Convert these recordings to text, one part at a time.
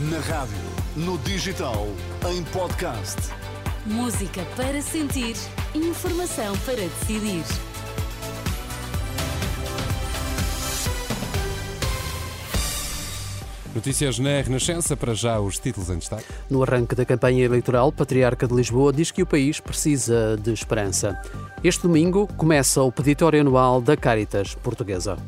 Na rádio, no digital, em podcast. Música para sentir, informação para decidir. Notícias na Renascença, para já os títulos em destaque. No arranque da campanha eleitoral, Patriarca de Lisboa diz que o país precisa de esperança. Este domingo começa o peditório anual da Caritas Portuguesa.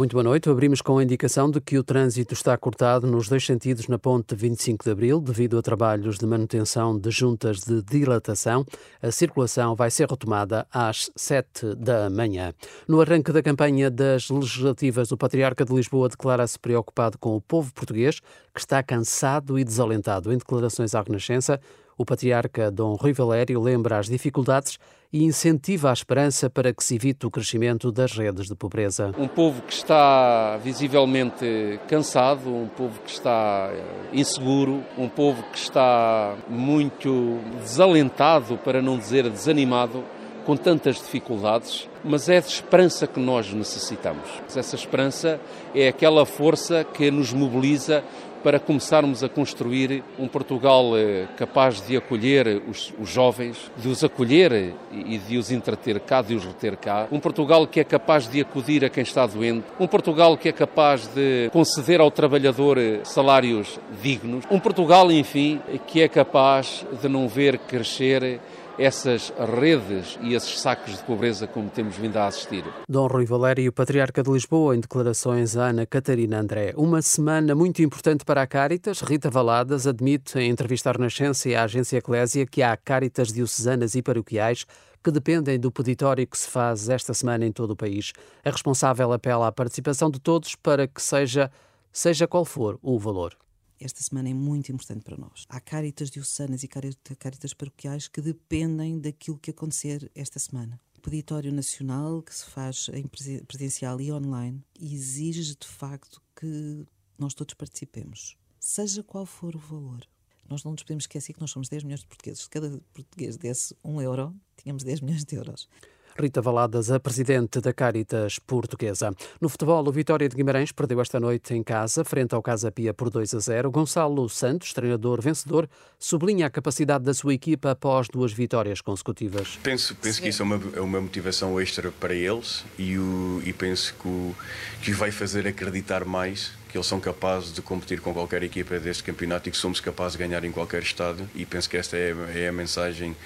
Muito boa noite. Abrimos com a indicação de que o trânsito está cortado nos dois sentidos na ponte 25 de Abril, devido a trabalhos de manutenção de juntas de dilatação. A circulação vai ser retomada às 7 da manhã. No arranque da campanha das legislativas, o Patriarca de Lisboa declara-se preocupado com o povo português, que está cansado e desalentado. Em declarações à Renascença, o patriarca Dom Rui Valério lembra as dificuldades e incentiva a esperança para que se evite o crescimento das redes de pobreza. Um povo que está visivelmente cansado, um povo que está eh, inseguro, um povo que está muito desalentado, para não dizer desanimado, com tantas dificuldades, mas é de esperança que nós necessitamos. Essa esperança é aquela força que nos mobiliza para começarmos a construir um Portugal eh, capaz de acolher os, os, jovens, de os acolher e de os entreter cá, de os reter cá. Um Portugal que é capaz de acudir a quem está doente. Um Portugal que é capaz de conceder ao trabalhador eh, salários dignos. Um Portugal, enfim, que é capaz de não ver crescer essas redes e esses sacos de pobreza como temos vindo a assistir. Dom Rui Valério, Patriarca de Lisboa, em declarações a Ana Catarina André. Uma semana muito importante para a Caritas. Rita Valadas admite em entrevista à Renascença e à agência Eclésia que há Caritas diocesanas e paroquiais que dependem do peditório que se faz esta semana em todo o país. A responsável apela à participação de todos para que seja, seja qual for o valor esta semana é muito importante para nós. Há cáritas diocesanas e cáritas paroquiais que dependem daquilo que acontecer esta semana. O peditório nacional, que se faz em presencial e online, exige de facto que nós todos participemos, seja qual for o valor. Nós não nos podemos esquecer que nós somos 10 milhões de portugueses. Se cada português desse um euro, tínhamos 10 milhões de euros. Rita Valadas, a presidente da Caritas Portuguesa. No futebol, o Vitória de Guimarães perdeu esta noite em casa, frente ao Casa Pia por 2 a 0. Gonçalo Santos, treinador vencedor, sublinha a capacidade da sua equipa após duas vitórias consecutivas. Penso, penso que isso é uma, é uma motivação extra para eles e, o, e penso que, o, que vai fazer acreditar mais que eles são capazes de competir com qualquer equipa deste campeonato e que somos capazes de ganhar em qualquer estado e penso que esta é, é a mensagem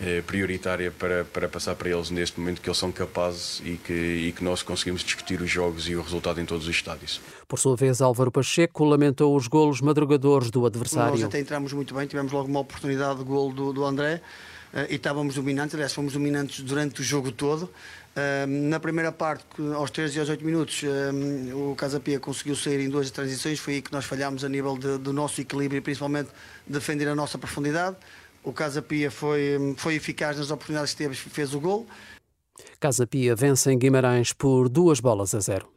eh, prioritária para, para passar para eles neste momento que eles são capazes e que, e que nós conseguimos discutir os jogos e o resultado em todos os estádios. Por sua vez, Álvaro Pacheco lamentou os golos madrugadores do adversário. Nós até entramos muito bem, tivemos logo uma oportunidade de golo do, do André uh, e estávamos dominantes, aliás, fomos dominantes durante o jogo todo. Uh, na primeira parte, aos 13 e aos 8 minutos, uh, o Casapia conseguiu sair em duas transições, foi aí que nós falhámos a nível de, do nosso equilíbrio e principalmente defender a nossa profundidade. O Casa Pia foi, foi eficaz nas oportunidades que teve, fez o gol. Casa Pia vence em Guimarães por duas bolas a zero.